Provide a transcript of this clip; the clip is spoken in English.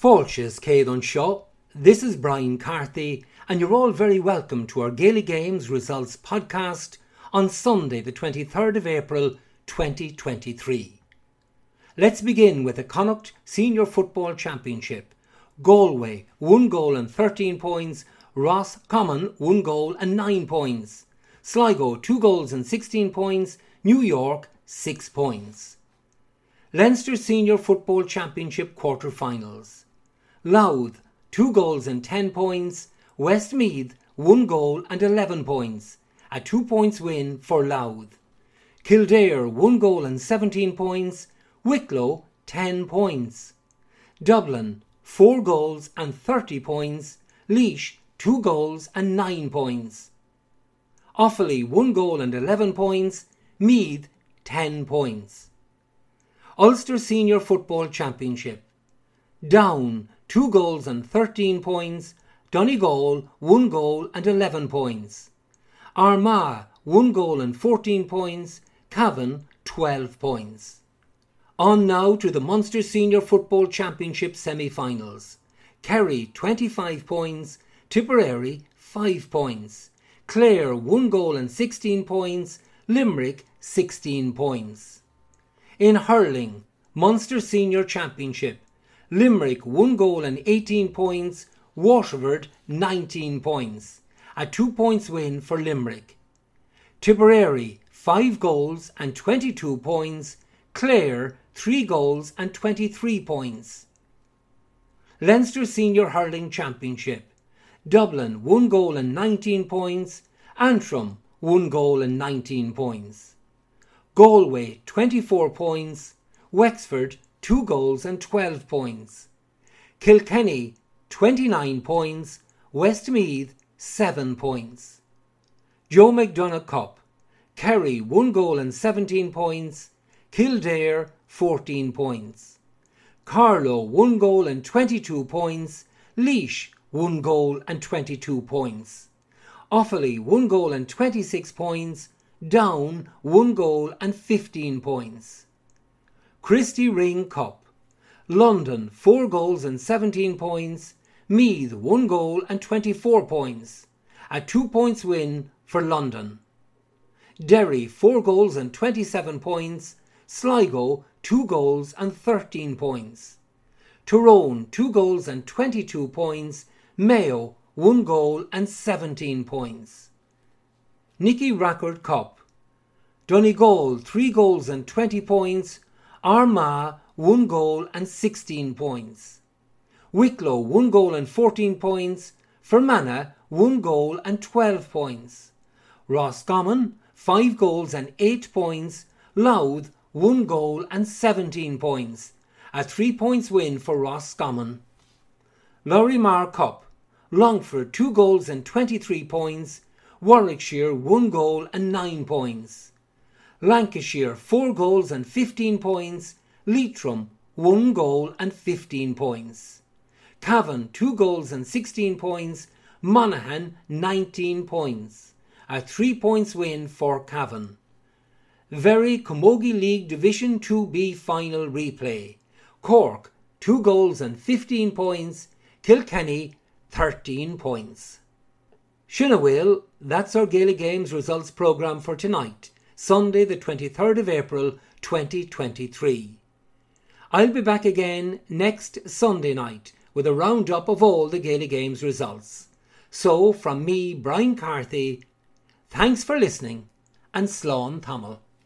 Fáilses céad an this is Brian Carthy, and you're all very welcome to our Gaelic Games Results podcast on Sunday, the 23rd of April 2023. Let's begin with the Connacht Senior Football Championship. Galway, 1 goal and 13 points. Ross Common, 1 goal and 9 points. Sligo, 2 goals and 16 points. New York, 6 points. Leinster Senior Football Championship quarter finals. Louth, 2 goals and 10 points. Westmeath, 1 goal and 11 points. A 2 points win for Louth. Kildare, 1 goal and 17 points. Wicklow, 10 points. Dublin, 4 goals and 30 points. Laois, 2 goals and 9 points. Offaly, 1 goal and 11 points. Meath, 10 points. Ulster Senior Football Championship. Down, 2 goals and 13 points. Donegal, 1 goal and 11 points. Armagh, 1 goal and 14 points. Cavan, 12 points. On now to the Munster Senior Football Championship semi finals. Kerry, 25 points. Tipperary, 5 points. Clare, 1 goal and 16 points. Limerick, 16 points. In hurling, Munster Senior Championship, Limerick 1 goal and 18 points, Waterford 19 points. A 2 points win for Limerick. Tipperary 5 goals and 22 points, Clare 3 goals and 23 points. Leinster Senior Hurling Championship, Dublin 1 goal and 19 points, Antrim 1 goal and 19 points. Galway 24 points, Wexford 2 goals and 12 points. Kilkenny 29 points, Westmeath 7 points. Joe McDonagh Cup, Kerry 1 goal and 17 points, Kildare 14 points. Carlow 1 goal and 22 points, Laois 1 goal and 22 points. Offaly 1 goal and 26 points, down one goal and 15 points. Christy Ring Cup. London, 4 goals and 17 points. Meath, 1 goal and 24 points. A 2 points win for London. Derry, 4 goals and 27 points. Sligo, 2 goals and 13 points. Tyrone, 2 goals and 22 points. Mayo, 1 goal and 17 points. Nicky Rackard Cup. Donegal, 3 goals and 20 points. Armagh, 1 goal and 16 points. Wicklow, 1 goal and 14 points. Fermanagh, 1 goal and 12 points. Roscommon, 5 goals and 8 points. Louth, 1 goal and 17 points. A 3 points win for Roscommon. Lory Meagher Cup. Longford, 2 goals and 23 points. Warwickshire 1 goal and 9 points. Lancashire 4 goals and 15 points. Leitrim 1 goal and 15 points. Cavan 2 goals and 16 points. Monaghan 19 points. A 3 points win for Cavan. Very Camogie League Division 2B final replay. Cork 2 goals and 15 points. Kilkenny 13 points. Shinawil, that's our Gaelic Games results programme for tonight, Sunday, the 23rd of April 2023. I'll be back again next Sunday night with a roundup of all the Gaelic Games results. So, from me, Brian Carthy, thanks for listening and Slán Tamil.